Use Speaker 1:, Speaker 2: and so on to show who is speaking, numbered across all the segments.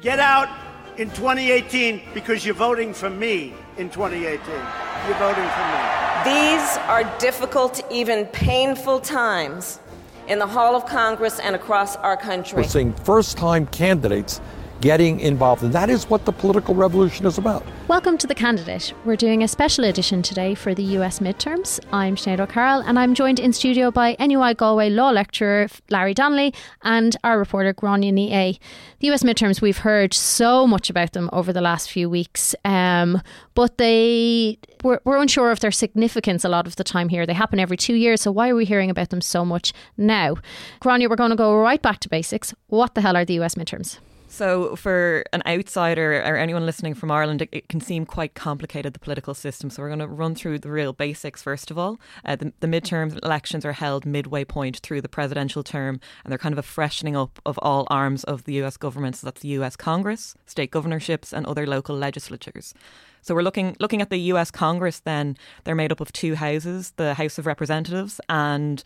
Speaker 1: Get out in 2018 because you're voting for me in 2018. You're voting for me.
Speaker 2: These are difficult, even painful times in the Hall of Congress and across our country.
Speaker 3: We're seeing first time candidates getting involved. And that is what the political revolution is about.
Speaker 4: Welcome to The Candidate. We're doing a special edition today for the US midterms. I'm Sinéad O'Carroll and I'm joined in studio by NUI Galway law lecturer Larry Donnelly and our reporter Gráinne A. The US midterms, we've heard so much about them over the last few weeks, um, but they we're, we're unsure of their significance a lot of the time here. They happen every two years, so why are we hearing about them so much now? Gráinne, we're going to go right back to basics. What the hell are the US midterms?
Speaker 5: So, for an outsider or anyone listening from Ireland, it, it, can seem quite complicated, the political system. So, we're going to run through the real basics first of all. Uh, the, the midterm elections are held midway point through the presidential term, and they're kind of a freshening up of all arms of the US government. So, that's the US Congress, state governorships, and other local legislatures. So we're looking looking at the U.S. Congress. Then they're made up of two houses: the House of Representatives and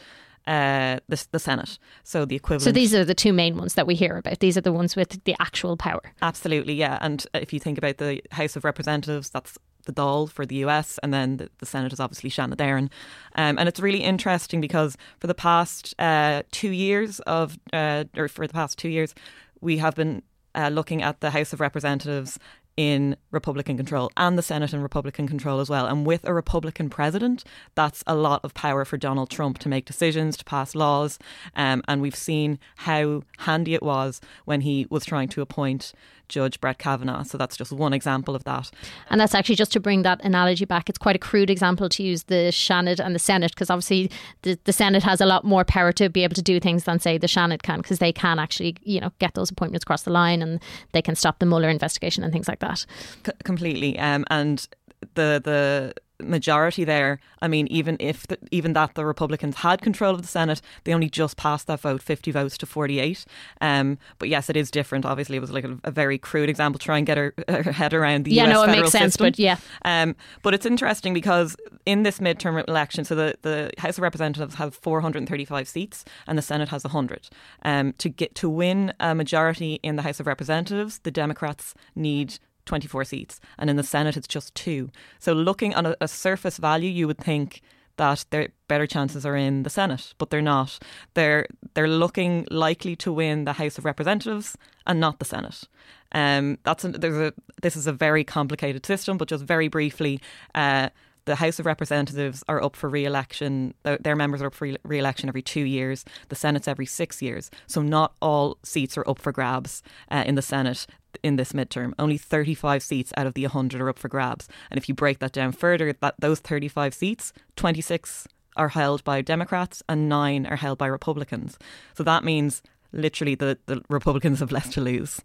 Speaker 5: uh, the, the Senate. So the equivalent.
Speaker 4: So these are the two main ones that we hear about. These are the ones with the actual power.
Speaker 5: Absolutely, yeah. And if you think about the House of Representatives, that's the Dáil for the US, and then the, the Senate is obviously Seanad Éireann. Um, and it's really interesting because for the past uh, two years of, uh, or for the past two years, we have been uh, looking at the House of Representatives in Republican control and the Senate in Republican control as well. And with a Republican president, that's a lot of power for Donald Trump to make decisions, to pass laws. Um, and we've seen how handy it was when he was trying to appoint Judge Brett Kavanaugh. So that's just one example of that.
Speaker 4: And that's actually just to bring that analogy back. It's quite a crude example to use the Seanad and the Senate because obviously the, the Senate has a lot more power to be able to do things than say the Seanad can because they can actually you know get those appointments across the line and they can stop the Mueller investigation and things like that.
Speaker 5: C- completely. Um, and the the majority there. I mean, even if the, even that the Republicans had control of the Senate, they only just passed that vote, fifty votes to forty eight. Um, but yes, it is different. Obviously, it was like a, a very crude example. Try and get her, her head around the
Speaker 4: yeah,
Speaker 5: US
Speaker 4: no, it makes sense.
Speaker 5: System.
Speaker 4: But yeah,
Speaker 5: um, but it's interesting because in this midterm election, so the, the House of Representatives have four hundred and thirty five seats, and the Senate has hundred. Um, to get to win a majority in the House of Representatives, the Democrats need 24 seats, and in the Senate it's just two. So, looking on a, a surface value, you would think that their better chances are in the Senate, but they're not. They're they're looking likely to win the House of Representatives and not the Senate. Um, that's a, there's a this is a very complicated system, but just very briefly. Uh, the House of Representatives are up for re-election. Their members are up for re-election every two years. The Senate's every six years. So not all seats are up for grabs uh, in the Senate in this midterm. Only 35 seats out of the 100 are up for grabs. And if you break that down further, that those 35 seats, 26 are held by Democrats and 9 are held by Republicans. So that means literally the, the Republicans have less to lose.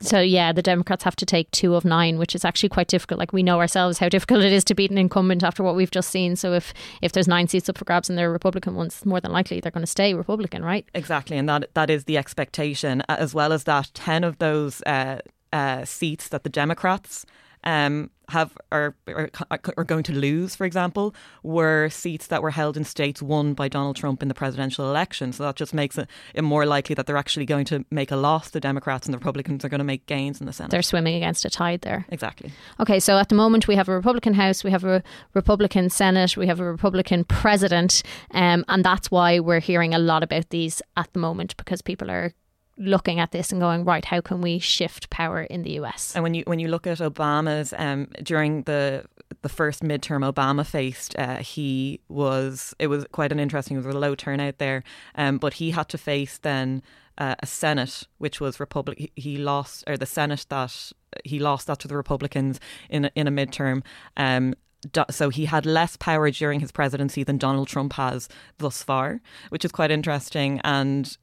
Speaker 4: So yeah, the Democrats have to take two of nine, which is actually quite difficult. Like we know ourselves how difficult it is to beat an incumbent after what we've just seen. So if if there's nine seats up for grabs and they're Republican ones, more than likely they're going to stay Republican, right?
Speaker 5: Exactly, and that that is the expectation. As well as that, ten of those uh, uh, seats that the Democrats um, have are, are, are going to lose, for example, were seats that were held in states won by Donald Trump in the presidential election. So that just makes it, it more likely that they're actually going to make a loss. The Democrats and the Republicans are going to make gains in the Senate.
Speaker 4: They're swimming against a tide there.
Speaker 5: Exactly.
Speaker 4: Okay, so at the moment we have a Republican House, we have a Republican Senate, we have a Republican president, um, and that's why we're hearing a lot about these at the moment because people are looking at this and going right how can we shift power in the US
Speaker 5: and when you when you look at Obama's um, during the the first midterm Obama faced uh, he was it was quite an interesting it was a low turnout there um, but he had to face then uh, a Senate which was Republic he lost or the Senate that he lost that to the Republicans in a, in a midterm um, so he had less power during his presidency than Donald Trump has thus far, which is quite interesting. And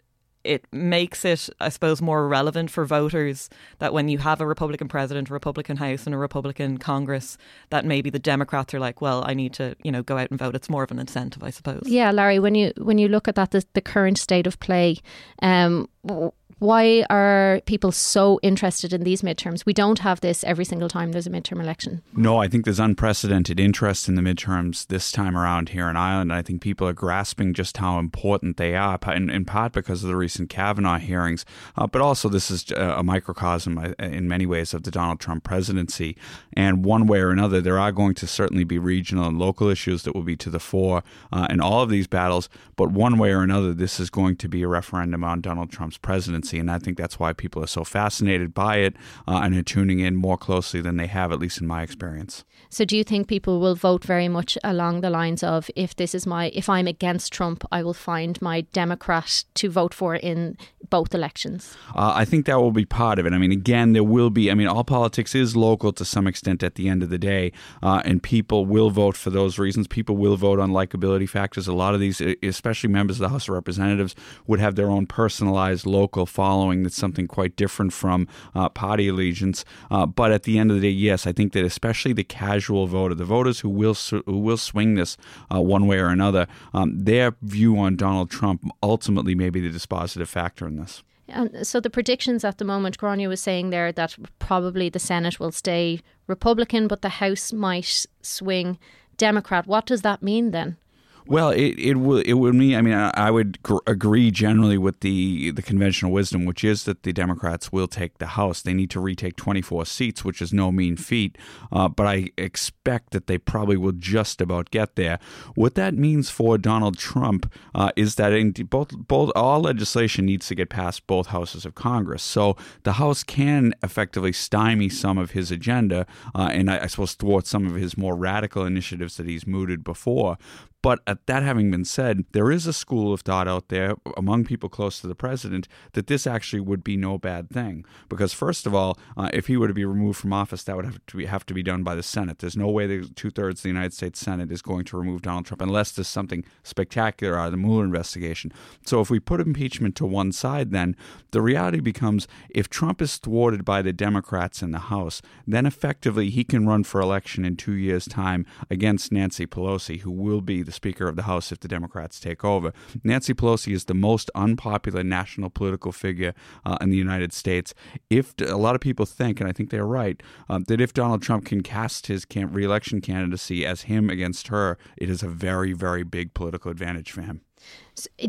Speaker 5: it makes it, I suppose, more relevant for voters that when you have a Republican president, a Republican House, and a Republican Congress, that maybe the Democrats are like, well, I need to, you know, go out and vote. It's more of an incentive, I suppose.
Speaker 4: Yeah, Larry, when you when you look at that, the, the current state of play, um, Why are people so interested in these midterms? We don't have this every single time there's a midterm election.
Speaker 6: No, I think there's unprecedented interest in the midterms this time around here in Ireland. I think people are grasping just how important they are, in, in part because of the recent Kavanaugh hearings, uh, but also this is a microcosm uh, in many ways of the Donald Trump presidency. And one way or another, there are going to certainly be regional and local issues that will be to the fore uh, in all of these battles. But one way or another, this is going to be a referendum on Donald Trump's presidency. And I think that's why people are so fascinated by it uh, and are tuning in more closely than they have, at least in my experience.
Speaker 4: So, do you think people will vote very much along the lines of if this is my, if I'm against Trump, I will find my Democrat to vote for in both elections?
Speaker 6: Uh, I think that will be part of it. I mean, again, there will be, I mean, all politics is local to some extent at the end of the day, uh, and people will vote for those reasons. People will vote on likability factors. A lot of these, especially members of the House of Representatives, would have their own personalized local following that's something quite different from uh, party allegiance. Uh, but at the end of the day, yes, I think that especially the casual voter, the voters who will who will swing this uh, one way or another, um, their view on Donald Trump ultimately may be the dispositive factor in this.
Speaker 4: And so the predictions at the moment, Gráinne was saying there that probably the Senate will stay Republican, but the House might swing Democrat. What does that mean then?
Speaker 6: Well, it, it would it would mean I mean I, I would gr- agree generally with the the conventional wisdom, which is that the Democrats will take the House. They need to retake 24 seats, which is no mean feat. Uh, but I expect that they probably will just about get there. What that means for Donald Trump uh, is that in both both all legislation needs to get past both houses of Congress. So the House can effectively stymie some of his agenda, uh, and I, I suppose thwart some of his more radical initiatives that he's mooted before. But that having been said, there is a school of thought out there among people close to the president that this actually would be no bad thing. Because, first of all, uh, if he were to be removed from office, that would have to be, have to be done by the Senate. There's no way the two thirds of the United States Senate is going to remove Donald Trump unless there's something spectacular out of the Mueller investigation. So, if we put impeachment to one side, then the reality becomes if Trump is thwarted by the Democrats in the House, then effectively he can run for election in two years' time against Nancy Pelosi, who will be the the Speaker of the House if the Democrats take over. Nancy Pelosi is the most unpopular national political figure uh, in the United States. If a lot of people think, and I think they're right, um, that if Donald Trump can cast his can- reelection candidacy as him against her, it is a very, very big political advantage for him.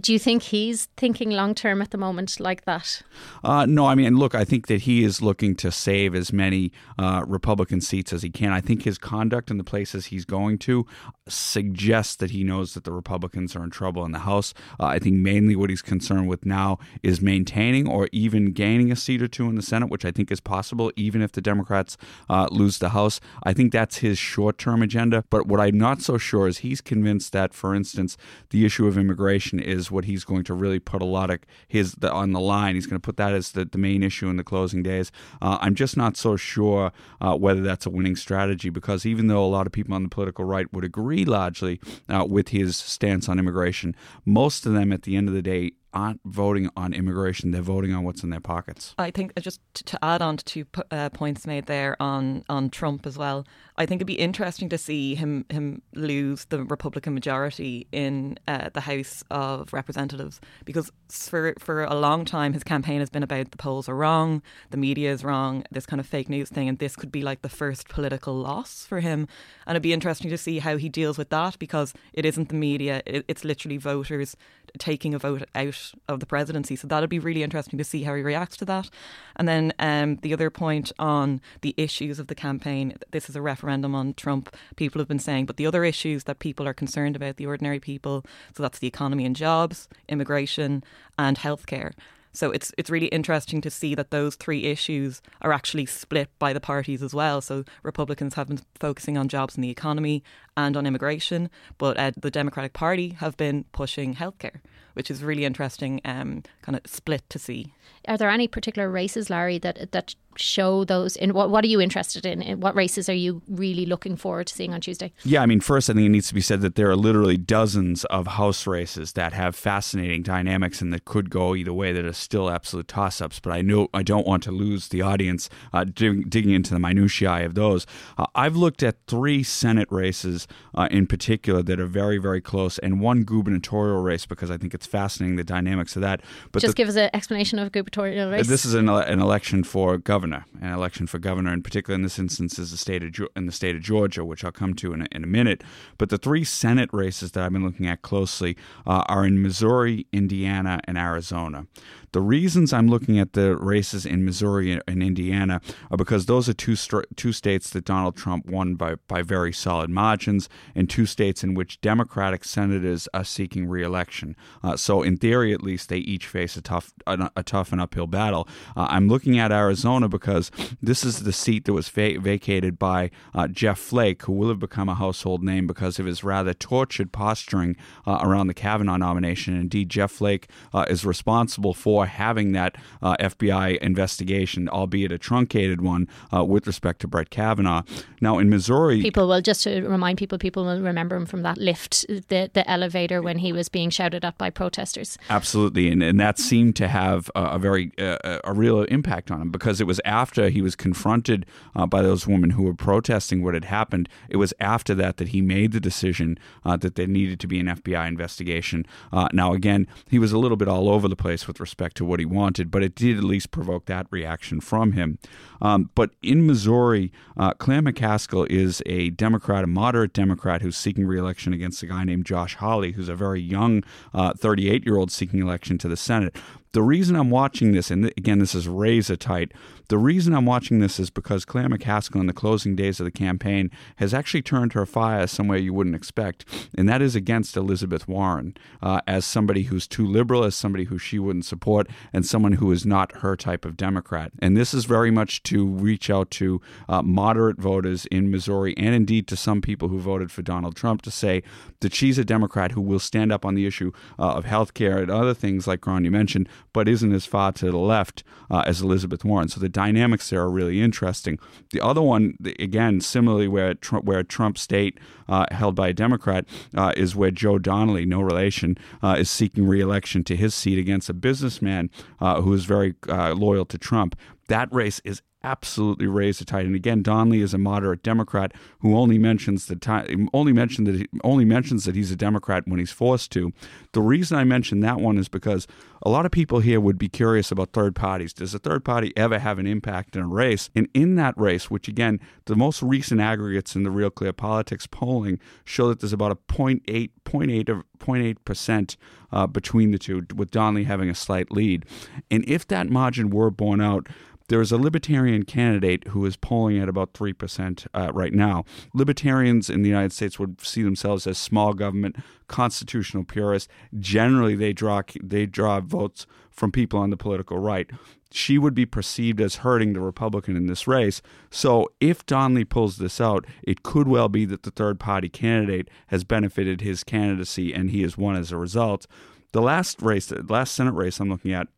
Speaker 4: Do you think he's thinking long term at the moment like that?
Speaker 6: Uh, no, I mean, look, I think that he is looking to save as many uh, Republican seats as he can. I think his conduct in the places he's going to suggests that he knows that the Republicans are in trouble in the House. Uh, I think mainly what he's concerned with now is maintaining or even gaining a seat or two in the Senate, which I think is possible, even if the Democrats uh, lose the House. I think that's his short term agenda. But what I'm not so sure is he's convinced that, for instance, the issue of immigration is what he's going to really put a lot of his the, on the line. He's going to put that as the, the main issue in the closing days. Uh, I'm just not so sure uh, whether that's a winning strategy because even though a lot of people on the political right would agree largely uh, with his stance on immigration, most of them at the end of the day aren't voting on immigration; they're voting on what's in their pockets.
Speaker 5: I think uh, just to add on to two uh, points made there on on Trump as well. I think it'd be interesting to see him him lose the Republican majority in uh, the House of Representatives because for for a long time his campaign has been about the polls are wrong, the media is wrong, this kind of fake news thing, and this could be like the first political loss for him. And it'd be interesting to see how he deals with that because it isn't the media; it, it's literally voters taking a vote out of the presidency. So that'll be really interesting to see how he reacts to that. And then um, the other point on the issues of the campaign this is a referendum on Trump, people have been saying, but the other issues that people are concerned about, the ordinary people, so that's the economy and jobs, immigration, and healthcare. So it's it's really interesting to see that those three issues are actually split by the parties as well. So Republicans have been focusing on jobs and the economy and on immigration, but uh, the Democratic Party have been pushing healthcare, which is really interesting, um, kind of split to see.
Speaker 4: Are there any particular races, Larry, that that show those? In what what are you interested in? in? What races are you really looking forward to seeing on Tuesday?
Speaker 6: Yeah, I mean, first, I think it needs to be said that there are literally dozens of house races that have fascinating dynamics and that could go either way. That are still absolute toss-ups. But I know I don't want to lose the audience uh, dig- digging into the minutiae of those. Uh, I've looked at three Senate races uh, in particular that are very, very close, and one gubernatorial race because I think it's fascinating the dynamics of that.
Speaker 4: But just the, give us an explanation of a gubernatorial race.
Speaker 6: This is an, an election for governor, an election for governor, in particular in this instance is the state of in the state of Georgia, which I'll come to in a, in a minute. But the three Senate races that I've been looking at closely uh, are in Missouri, Indiana, and Arizona. The reasons I'm looking at the races in Missouri and Indiana are because those are two st- two states that Donald Trump won by by very solid margins, and two states in which Democratic senators are seeking reelection. Uh, so, in theory, at least, they each face a tough a, a tough and uphill battle. Uh, I'm looking at Arizona because this is the seat that was va- vacated by uh, Jeff Flake, who will have become a household name because of his rather tortured posturing uh, around the Kavanaugh nomination. Indeed, Jeff Flake uh, is responsible for having that uh, FBI investigation, albeit a truncated one, uh, with respect to Brett Kavanaugh. Now, in Missouri,
Speaker 4: people will just to remind people, people will remember him from that lift, the the elevator when he was being shouted at by protesters.
Speaker 6: Absolutely, and and that seemed to have a, a very uh, a real impact on him because it was after he was confronted uh, by those women who were protesting what had happened. It was after that that he made the decision uh, that there needed to be an FBI investigation. Uh, now, again, he was a little bit all over the place with respect to what he wanted, but it did at least provoke that reaction from him. Um, but in Missouri, uh, Claire McCaskill is a Democrat, a moderate Democrat who's seeking reelection against a guy named Josh Hawley, who's a very young 38 uh, year old seeking election to the Senate. The reason I'm watching this, and again, this is razor tight, the reason I'm watching this is because Claire McCaskill in the closing days of the campaign has actually turned her fire somewhere you wouldn't expect, and that is against Elizabeth Warren uh, as somebody who's too liberal, as somebody who she wouldn't support, and someone who is not her type of Democrat. And this is very much to reach out to uh, moderate voters in Missouri and indeed to some people who voted for Donald Trump to say that she's a Democrat who will stand up on the issue uh, of health care and other things like Ron, you mentioned, but isn't as far to the left uh, as Elizabeth Warren. So the dynamics there are really interesting. The other one, again, similarly, where Trump, where Trump state uh, held by a Democrat uh, is where Joe Donnelly, no relation, uh, is seeking reelection to his seat against a businessman uh, who is very uh, loyal to Trump. That race is absolutely razor tight. And again, Donnelly is a moderate Democrat who only mentions the time, only mentioned that he, only mentions that he's a Democrat when he's forced to. The reason I mention that one is because a lot of people here would be curious about third parties. Does a third party ever have an impact in a race? And in that race, which again, the most recent aggregates in the Real Clear Politics polling show that there's about a 0.8, 0.8 of 0.8 percent uh, between the two, with Donnelly having a slight lead. And if that margin were borne out, there is a libertarian candidate who is polling at about 3% uh, right now. Libertarians in the United States would see themselves as small government, constitutional purists. Generally, they draw, they draw votes from people on the political right. She would be perceived as hurting the Republican in this race. So, if Donnelly pulls this out, it could well be that the third party candidate has benefited his candidacy and he has won as a result. The last race, the last Senate race I'm looking at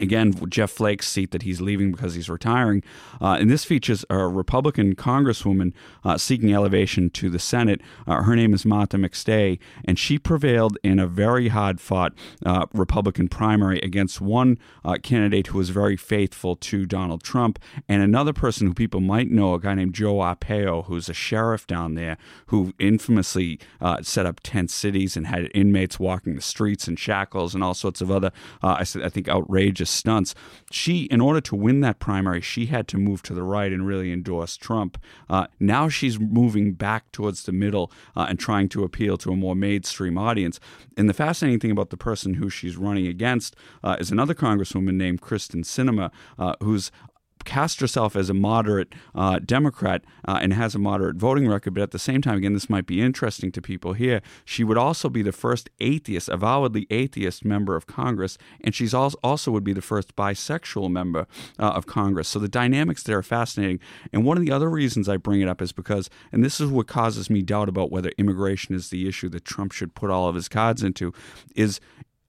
Speaker 6: Again, Jeff Flake's seat that he's leaving because he's retiring. Uh, and this features a Republican Congresswoman uh, seeking elevation to the Senate. Uh, her name is Martha McSally, and she prevailed in a very hard fought uh, Republican primary against one uh, candidate who was very faithful to Donald Trump and another person who people might know, a guy named Joe Arpaio, who's a sheriff down there, who infamously uh, set up tent cities and had inmates walking the streets in shackles and all sorts of other, I, I think, outrageous stunts. She, in order to win that primary, she had to move to the right and really endorse Trump. Uh, now she's moving back towards the middle uh, and trying to appeal to a more mainstream audience. And the fascinating thing about the person who she's running against uh, is another congresswoman named Kyrsten Sinema, uh, who's cast herself as a moderate uh, Democrat uh, and has a moderate voting record, but at the same time, again, this might be interesting to people here. She would also be the first atheist, avowedly atheist member of Congress, and she's also, would be the first bisexual member uh, of Congress. So the dynamics there are fascinating. And one of the other reasons I bring it up is because, and this is what causes me doubt about whether immigration is the issue that Trump should put all of his cards into, is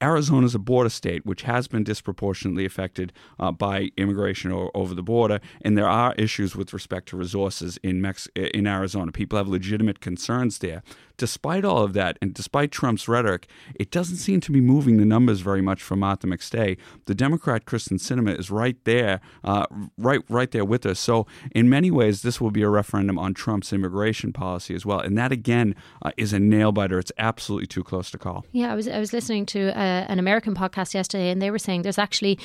Speaker 6: Arizona is a border state which has been disproportionately affected uh, by immigration o- over the border, and there are issues with respect to resources in Mex- in Arizona. People have legitimate concerns there. Despite all of that, and despite Trump's rhetoric, it doesn't seem to be moving the numbers very much for Martha McSally. The Democrat Kyrsten Sinema is right there, uh, right right there with us. So in many ways, this will be a referendum on Trump's immigration policy as well, and that again uh, is a nail biter. It's absolutely too close to call.
Speaker 4: Yeah, I was I was listening to uh, an American podcast yesterday, and they were saying there's actually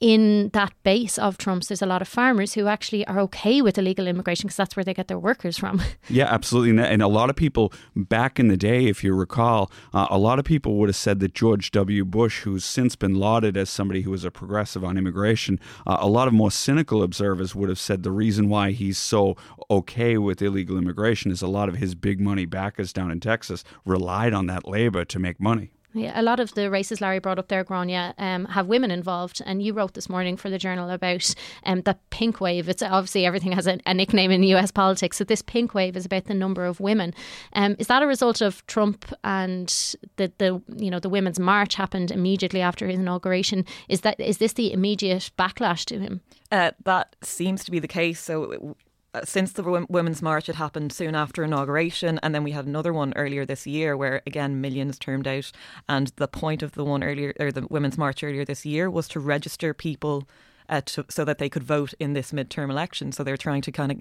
Speaker 4: in that base of Trump's, there's a lot of farmers who actually are okay with illegal immigration because that's where they get their workers from.
Speaker 6: Yeah, absolutely. And a lot of people back in the day, if you recall, uh, a lot of people would have said that George W. Bush, who's since been lauded as somebody who was a progressive on immigration, uh, a lot of more cynical observers would have said the reason why he's so okay with illegal immigration is a lot of his big money backers down in Texas relied on that labor to make money.
Speaker 4: Yeah, a lot of the races Larry brought up there, Gráinne, um, have women involved. And you wrote this morning for the Journal about um, the pink wave. It's obviously everything has a, a, nickname in US politics. So this pink wave is about the number of women. Um, is that a result of Trump and the, the you know the women's march happened immediately after his inauguration? Is that is this the immediate backlash to him?
Speaker 5: Uh, that seems to be the case. So since the Women's March, it happened soon after inauguration, and then we had another one earlier this year where again millions turned out. And the point of the one earlier, or the Women's March earlier this year, was to register people uh, to, so that they could vote in this midterm election. So they're trying to kind of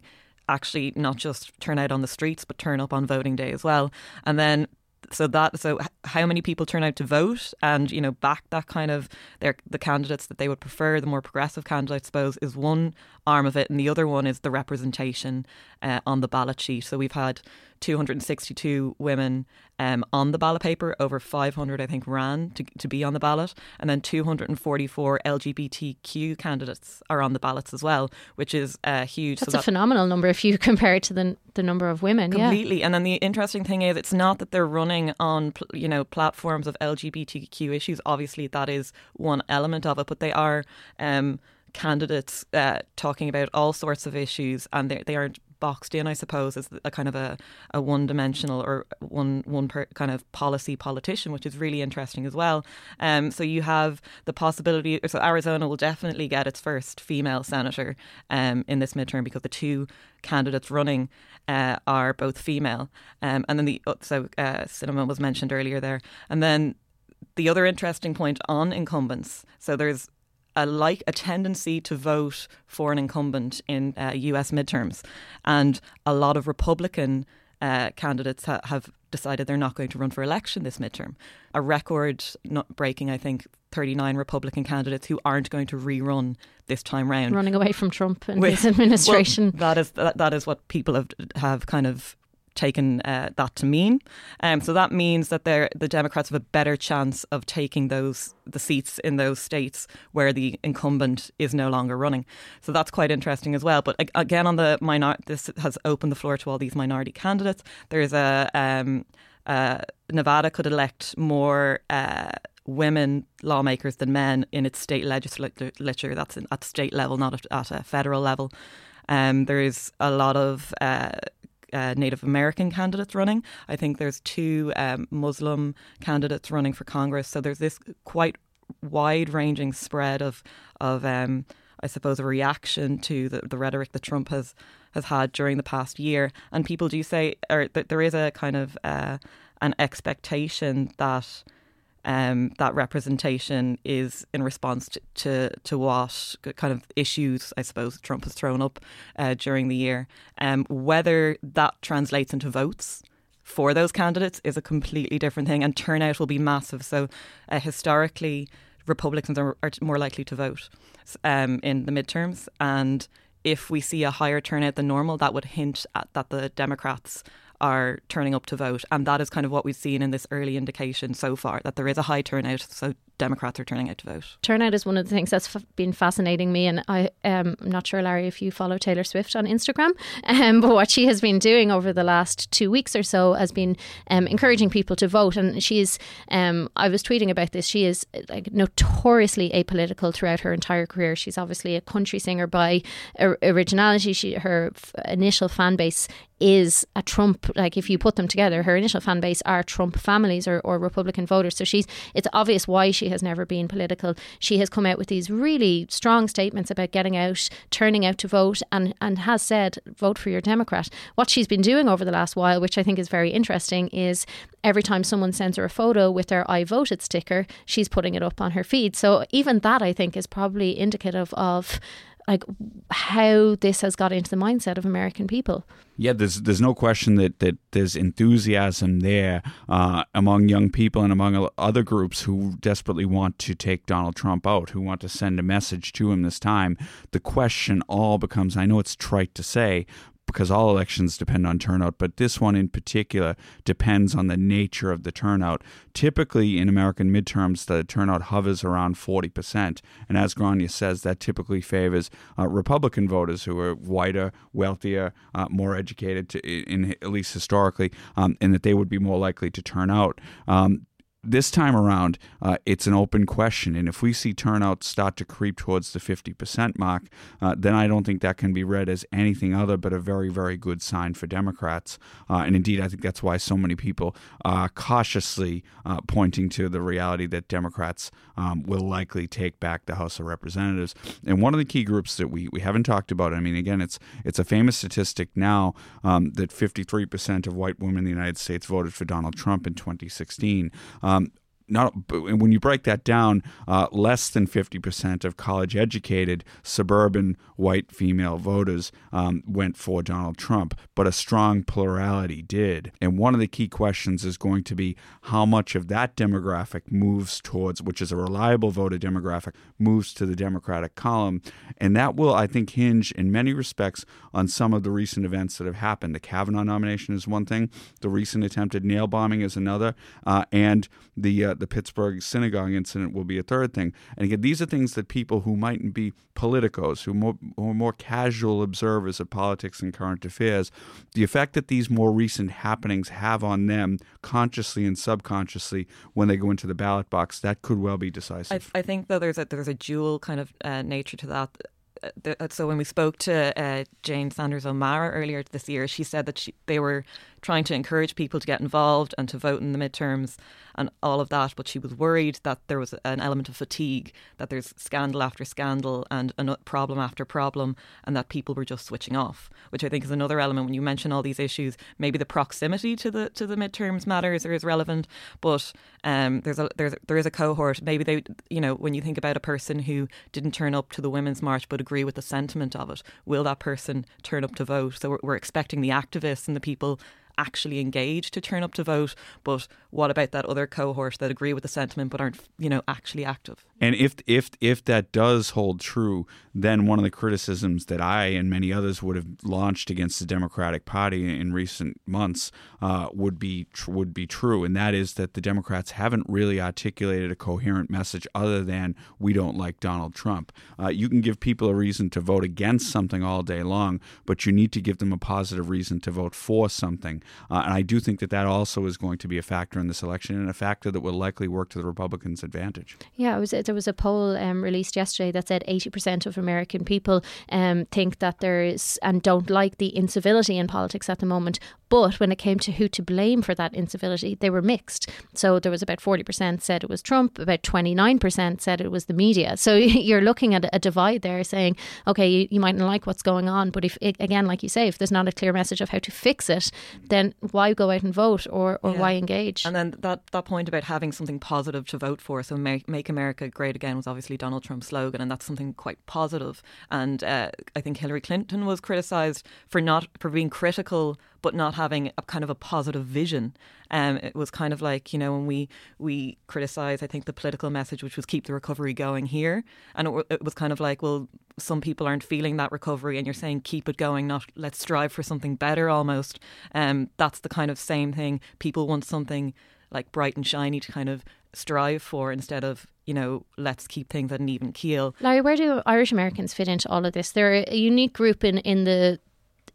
Speaker 5: actually not just turn out on the streets, but turn up on voting day as well. And then so that so how many people turn out to vote and you know back that kind of their the candidates that they would prefer the more progressive candidate I suppose is one arm of it and the other one is the representation uh, on the ballot sheet. So we've had 262 women um, on the ballot paper. Over 500, I think, ran to, to be on the ballot. And then 244 LGBTQ candidates are on the ballots as well, which is uh, huge.
Speaker 4: That's so a phenomenal number if you compare it to the, the number of women.
Speaker 5: Completely.
Speaker 4: Yeah.
Speaker 5: And then the interesting thing is, it's not that they're running on, you know, platforms of LGBTQ issues. Obviously, that is one element of it, but they are. Um, candidates uh, talking about all sorts of issues, and they, they aren't boxed in, I suppose, as a kind of a, a one dimensional or one one per, kind of policy politician, which is really interesting as well. Um, so you have the possibility. So Arizona will definitely get its first female senator um, in this midterm because the two candidates running uh, are both female. Um, and then the so uh, Sinema was mentioned earlier there, and then the other interesting point on incumbents. So there's a like a tendency to vote for an incumbent in uh, U.S. midterms, and a lot of Republican uh, candidates ha- have decided they're not going to run for election this midterm. A record not breaking, I think, 39 Republican candidates who aren't going to rerun this time round.
Speaker 4: Running away from Trump and With, his administration.
Speaker 5: Well, that is that, that is what people have have kind of taken uh, that to mean. Um, so that means that the Democrats have a better chance of taking those the seats in those states where the incumbent is no longer running. So that's quite interesting as well. But again, on the minor, this has opened the floor to all these minority candidates. There's a um, uh, Nevada could elect more. Uh, women lawmakers than men in its state legislature. That's at state level, not at, a federal level. Um, there is a lot of uh, uh, Native American candidates running. I think there's two um, Muslim candidates running for Congress. So there's this quite wide ranging spread of of um, I suppose a reaction to the, the rhetoric that Trump has has had during the past year. And people do say, or there is a kind of uh, an expectation that um, that representation is in response to, to, to what kind of issues I suppose Trump has thrown up uh, during the year. Um, whether that translates into votes for those candidates is a completely different thing, and turnout will be massive. So uh, historically, Republicans are, are, more likely to vote um, in the midterms, and if we see a higher turnout than normal, that would hint at that the Democrats are turning up to vote. And that is kind of what we've seen in this early indication so far that there is a high turnout. So Democrats are turning out to vote.
Speaker 4: Turnout is one of the things that's f- been fascinating me, and I am um, not sure, Larry, if you follow Taylor Swift on Instagram, um, but what she has been doing over the last two weeks or so has been um, encouraging people to vote. And she's, um, I was tweeting about this. She is like notoriously apolitical throughout her entire career. She's obviously a country singer by originality. She her f- initial fan base is a Trump like if you put them together, her initial fan base are Trump families or, or Republican voters. So she's it's obvious why she has never been political. She has come out with these really strong statements about getting out, turning out to vote, and and has said vote for your Democrat. What she's been doing over the last while, which I think is very interesting, is every time someone sends her a photo with their I voted sticker, she's putting it up on her feed. So even that I think is probably indicative of like how this has got into the mindset of American people.
Speaker 6: Yeah, there's there's no question that, that there's enthusiasm there uh, among young people and among other groups who desperately want to take Donald Trump out, who want to send a message to him this time. The question all becomes I know it's trite to say, because all elections depend on turnout, but this one in particular depends on the nature of the turnout. Typically, in American midterms, the turnout hovers around 40%. And as Gráinne says, that typically favors uh, Republican voters who are whiter, wealthier, uh, more educated, to, in, at least historically, um, and that they would be more likely to turn out. Um, this time around, uh, it's an open question. And if we see turnout start to creep towards the 50% mark, uh, then I don't think that can be read as anything other but a very, very good sign for Democrats. Uh, and indeed, I think that's why so many people are cautiously uh, pointing to the reality that Democrats um, will likely take back the House of Representatives. And one of the key groups that we, we haven't talked about, I mean, again, it's, it's a famous statistic now um, that 53% of white women in the United States voted for Donald Trump in 2016. Um, um, not when you break that down, uh, less than 50% of college educated suburban white female voters um, went for Donald Trump, but a strong plurality did. And one of the key questions is going to be how much of that demographic moves towards, which is a reliable voter demographic, moves to the Democratic column. And that will, I think, hinge in many respects on some of the recent events that have happened. The Kavanaugh nomination is one thing, the recent attempted nail bombing is another, uh, and the uh, the Pittsburgh synagogue incident will be a third thing. And again, these are things that people who mightn't be politicos, who, more, are more casual observers of politics and current affairs, the effect that these more recent happenings have on them, consciously and subconsciously, when they go into the ballot box, that could well be decisive.
Speaker 5: I, I think though there's a there's a dual kind of uh, nature to that uh, uh, so when we spoke to uh, Jane Sanders O'Mara earlier this year, she said that she, they were trying to encourage people to get involved and to vote in the midterms and all of that. But she was worried that there was an element of fatigue, that there's scandal after scandal and problem after problem, and that people were just switching off. Which I think is another element when you mention all these issues. Maybe the proximity to the to the midterms matters or is relevant, but um, there's a there's there is a cohort. Maybe they you know when you think about a person who didn't turn up to the women's march but agree with the sentiment of it, will that person turn up to vote? So we're, we're expecting the activists and the people actually engage to turn up to vote. But what about that other cohort that agree with the sentiment but aren't, you know, actually active?
Speaker 6: And if if if that does hold true, then one of the criticisms that I and many others would have launched against the Democratic Party in recent months uh, would be would be true, and that is that the Democrats haven't really articulated a coherent message other than we don't like Donald Trump. Uh, you can give people a reason to vote against something all day long, but you need to give them a positive reason to vote for something. Uh, and I do think that that also is going to be a factor in this election and a factor that will likely work to the Republicans' advantage.
Speaker 4: Yeah, was, there was a poll um, released yesterday that said 80% of American people um, think that there is and don't like the incivility in politics at the moment. But when it came to who to blame for that incivility, they were mixed. So there was about 40% said it was Trump, about 29% said it was the media. So you're looking at a divide there saying, okay, you, you mightn't like what's going on, but if, again, like you say, if there's not a clear message of how to fix it, then why go out and vote or, or yeah. why engage?
Speaker 5: And then that, that point about having something positive to vote for. So make, make America great again was obviously Donald Trump's slogan, and that's something quite positive. And uh, I think Hillary Clinton was criticised for not for being critical but not having a kind of a positive vision. Um, it was kind of like you know when we we criticize, I think the political message, which was keep the recovery going here, and it, it was kind of like, well, some people aren't feeling that recovery, and you're saying keep it going, not let's strive for something better. Almost, um, that's the kind of same thing. People want something like bright and shiny to kind of strive for instead of you know, let's keep things at an even keel.
Speaker 4: Larry, where do Irish Americans fit into all of this? They're a unique group in, in the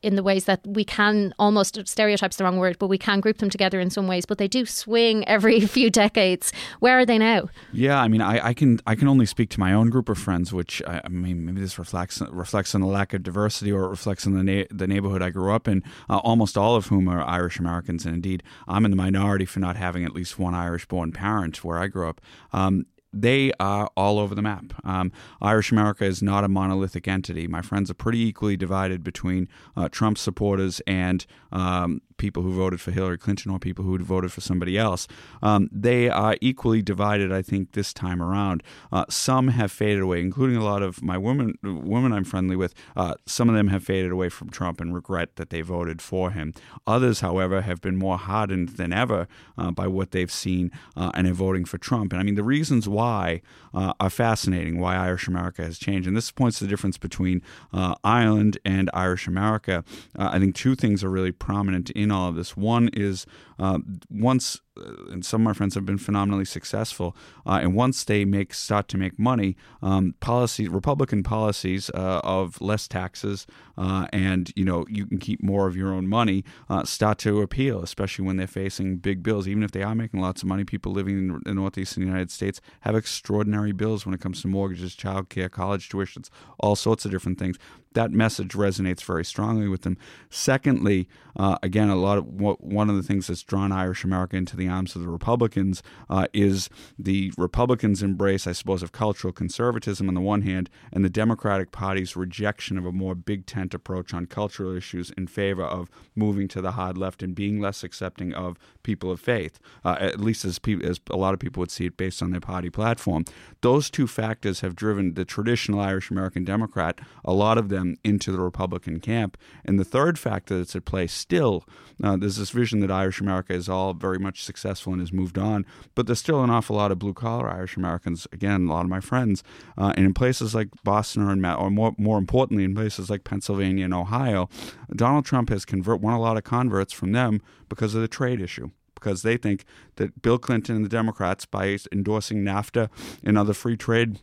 Speaker 4: in the ways that we can almost stereotypes the wrong word, but we can group them together in some ways. But they do swing every few decades. Where are they now?
Speaker 6: Yeah, I mean, I, I can I can only speak to my own group of friends, which I, I mean, maybe this reflects reflects on the lack of diversity, or it reflects on the na- the neighborhood I grew up in. Uh, almost all of whom are Irish Americans, and indeed, I'm in the minority for not having at least one Irish born parent where I grew up. Um, they are all over the map. Um, Irish America is not a monolithic entity. My friends are pretty equally divided between uh, Trump supporters and um, people who voted for Hillary Clinton or people who voted for somebody else. Um, they are equally divided, I think, this time around. Uh, some have faded away, including a lot of my women, women I'm friendly with. Uh, some of them have faded away from Trump and regret that they voted for him. Others, however, have been more hardened than ever uh, by what they've seen uh, and are voting for Trump. And I mean, the reasons why uh, are fascinating, why Irish America has changed. And this points to the difference between uh, Ireland and Irish America. I think two things are really prominent in all of this. One is uh, once uh, and some of my friends have been phenomenally successful. Uh, and once they make start to make money, um, policy Republican policies uh, of less taxes uh, and you know you can keep more of your own money start to appeal, especially when they're facing big bills. Even if they are making lots of money, people living in the northeastern United States have extraordinary bills when it comes to mortgages, childcare, college tuitions, all sorts of different things. That message resonates very strongly with them. Secondly, uh, again, a lot of one of the things that's drawn Irish America into the the arms of the Republicans uh, is the Republicans' embrace, I suppose, of cultural conservatism on the one hand, and the Democratic Party's rejection of a more big tent approach on cultural issues in favor of moving to the hard left and being less accepting of people of faith, uh, at least as, pe- as a lot of people would see it based on their party platform. Those two factors have driven the traditional Irish American Democrat, a lot of them, into the Republican camp. And the third factor that's at play still, uh, there's this vision that Irish America is all very much successful and has moved on. But there's still an awful lot of blue collar Irish Americans. Again, a lot of my friends, uh, and in places like Boston or, in, or more more importantly, in places like Pennsylvania and Ohio, Donald Trump has convert won a lot of converts from them because of the trade issue because they think that Bill Clinton and the Democrats, by endorsing NAFTA and other free trade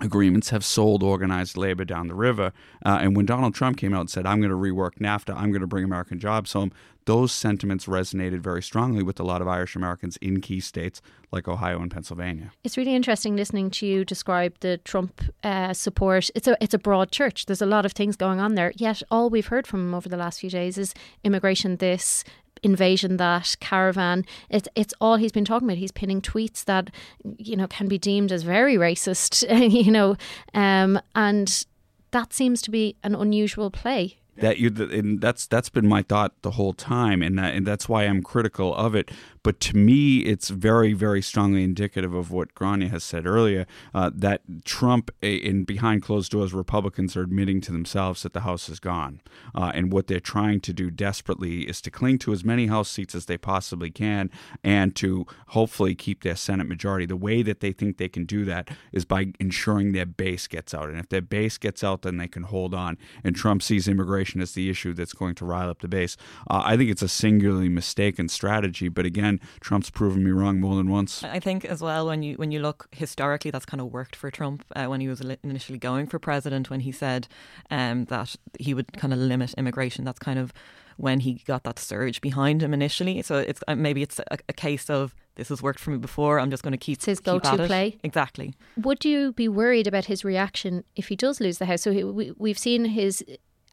Speaker 6: agreements have sold organized labor down the river. Uh, and when Donald Trump came out and said, I'm going to rework NAFTA, I'm going to bring American jobs home, those sentiments resonated very strongly with a lot of Irish Americans in key states like Ohio and Pennsylvania.
Speaker 4: It's really interesting listening to you describe the Trump uh, support. It's a it's a broad church. There's a lot of things going on there. Yet all we've heard from him over the last few days is immigration this, invasion that caravan it's it's all he's been talking about. He's pinning tweets that you know can be deemed as very racist you know um, and that seems to be an unusual play.
Speaker 6: That you and that's that's been my thought the whole time and that, and that's why I'm critical of it but to me, it's very, very strongly indicative of what Gráinne has said earlier uh, that Trump, in behind closed doors, Republicans are admitting to themselves that the House is gone. Uh, and what they're trying to do desperately is to cling to as many House seats as they possibly can and to hopefully keep their Senate majority. The way that they think they can do that is by ensuring their base gets out. And if their base gets out, then they can hold on. And Trump sees immigration as the issue that's going to rile up the base. Uh, I think it's a singularly mistaken strategy. But again, Trump's proven me wrong more than once.
Speaker 5: I think as well when you when you look historically, that's kind of worked for Trump uh, when he was initially going for president. When he said um, that he would kind of limit immigration, that's kind of when he got that surge behind him initially. So it's uh, maybe it's a, a, case of this has worked for me before. I'm just going to keep
Speaker 4: it's his
Speaker 5: go-to
Speaker 4: play.
Speaker 5: Exactly.
Speaker 4: Would you be worried about his reaction if he does lose the house? So he, we, we've seen his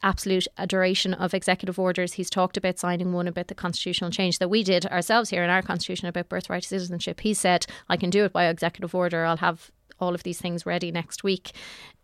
Speaker 4: absolute adoration of executive orders. He's talked about signing one about the constitutional change that we did ourselves here in our constitution about birthright citizenship. He said, I can do it by executive order. I'll have all of these things ready next week.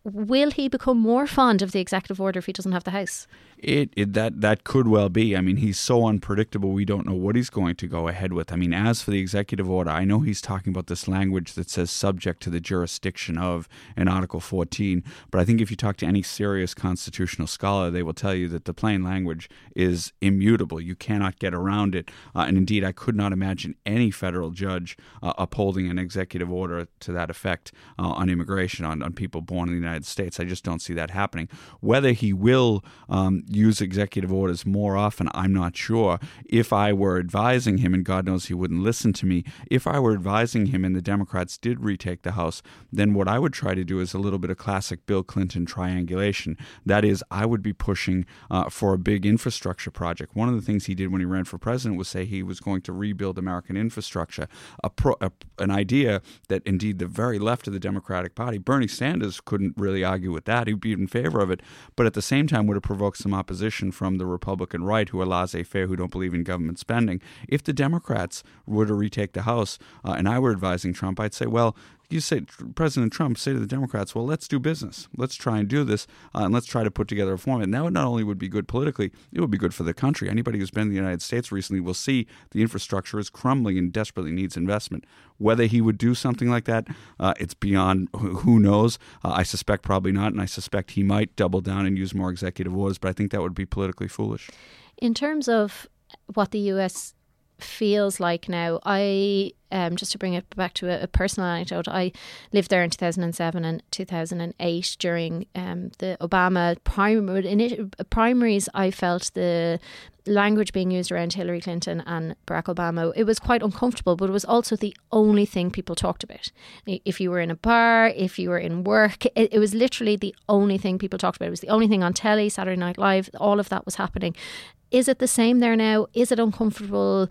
Speaker 4: Will he become more fond of the executive order if he doesn't have the House?
Speaker 6: It, it, that that could well be. I mean, he's so unpredictable. We don't know what he's going to go ahead with. I mean, as for the executive order, I know he's talking about this language that says subject to the jurisdiction of in Article 14. But I think if you talk to any serious constitutional scholar, they will tell you that the plain language is immutable. You cannot get around it. Uh, and indeed, I could not imagine any federal judge uh, upholding an executive order to that effect uh, on immigration on, on people born in the United States. I just don't see that happening. Whether he will um, use executive orders more often, I'm not sure. If I were advising him, and God knows he wouldn't listen to me, if I were advising him and the Democrats did retake the House, then what I would try to do is a little bit of classic Bill Clinton triangulation. That is, I would be pushing uh, for a big infrastructure project. One of the things he did when he ran for president was say he was going to rebuild American infrastructure, a, pro, a an idea that indeed the very left of the Democratic Party, Bernie Sanders couldn't really argue with that. He'd be in favor of it, but at the same time would have provoked some opposition from the Republican right, who are laissez-faire, who don't believe in government spending. If the Democrats were to retake the House, uh, and I were advising Trump, I'd say, well, you say President Trump say to the Democrats, "Well, let's do business. Let's try and do this, uh, and let's try to put together a format." And that not only would be good politically, it would be good for the country. Anybody who's been in the United States recently will see the infrastructure is crumbling and desperately needs investment. Whether he would do something like that, uh, it's beyond who knows. Uh, I suspect probably not, and I suspect he might double down and use more executive orders. But I think that would be politically foolish.
Speaker 4: In terms of what the U.S feels like now. I um, just to bring it back to a, a, personal anecdote, I lived there in 2007 and 2008 during um, the Obama primary, primaries. I felt the language being used around Hillary Clinton and Barack Obama, it was quite uncomfortable, but it was also the only thing people talked about. If you were in a bar, if you were in work, it, it was literally the only thing people talked about. It was the only thing on telly, Saturday Night Live, all of that was happening. Is it the same there now? Is it uncomfortable?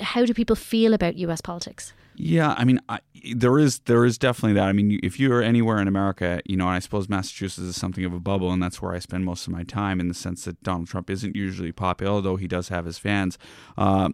Speaker 4: How do people feel about US politics?
Speaker 6: Yeah, I mean, I, there is there is definitely that. I mean, if you're anywhere in America, you know, and I suppose Massachusetts is something of a bubble, and that's where I spend most of my time. In the sense that Donald Trump isn't usually popular, although he does have his fans. Uh,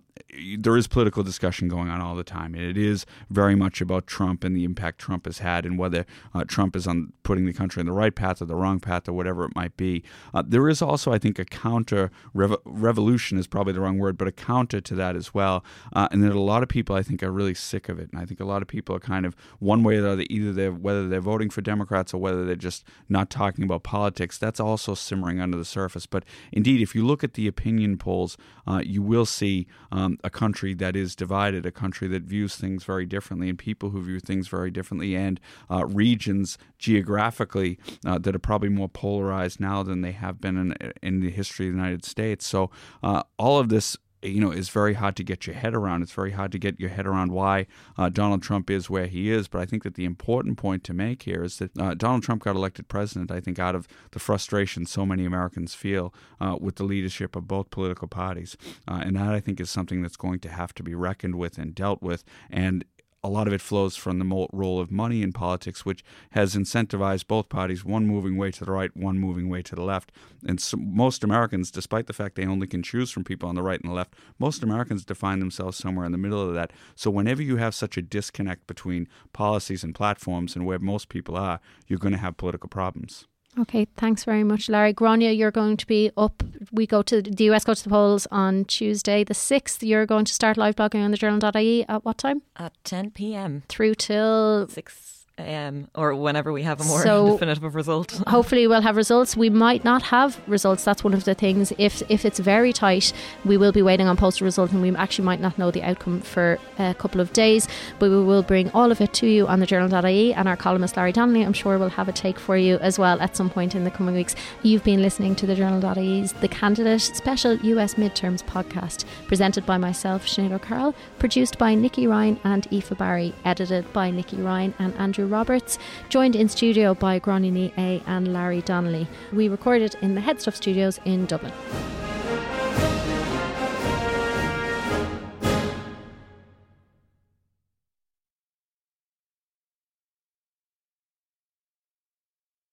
Speaker 6: there is political discussion going on all the time, and it is very much about Trump and the impact Trump has had, and whether uh, Trump is on putting the country in the right path or the wrong path or whatever it might be. Uh, there is also, I think, a counter rev- revolution is probably the wrong word, but a counter to that as well, uh, and that a lot of people I think are really sick of it, and I think a lot of people are kind of one way or the other, either they're whether they're voting for Democrats or whether they're just not talking about politics. That's also simmering under the surface. But indeed, if you look at the opinion polls, uh, you will see um, a country that is divided, a country that views things very differently, and people who view things very differently, and uh, regions geographically uh, that are probably more polarized now than they have been in, in the history of the United States. So uh, all of this you know, is very hard to get your head around. It's very hard to get your head around why uh, Donald Trump is where he is. But I think that the important point to make here is that uh, Donald Trump got elected president, I think, out of the frustration so many Americans feel uh, with the leadership of both political parties. Uh, and that, I think, is something that's going to have to be reckoned with and dealt with. And a lot of it flows from the role of money in politics, which has incentivized both parties, one moving way to the right, one moving way to the left. And so most Americans, despite the fact they only can choose from people on the right and the left, most Americans define themselves somewhere in the middle of that. So whenever you have such a disconnect between policies and platforms and where most people are, you're going to have political problems.
Speaker 4: Okay, thanks very much, Larry. Gráinne, you're going to be up. We go to the US go to the polls on Tuesday, the 6th. You're going to start live blogging on the journal.ie at what time?
Speaker 5: At 10 p.m.
Speaker 4: Through till
Speaker 5: 6 um, or whenever we have a more so definitive result.
Speaker 4: hopefully, we'll have results. We might not have results. That's one of the things. If if it's very tight, we will be waiting on postal results, and we actually might not know the outcome for a couple of days. But we will bring all of it to you on the journal.ie, and our columnist Larry Donnelly, I'm sure, will have a take for you as well at some point in the coming weeks. You've been listening to the journal.ie's The Candidate Special US Midterms podcast, presented by myself, Sinéad O'Carroll, produced by Nicky Ryan and Aoife Barry, edited by Nicky Ryan and Andrew Roberts, joined in studio by Ní Aodha and Larry Donnelly. We recorded in the Headstuff Studios in Dublin.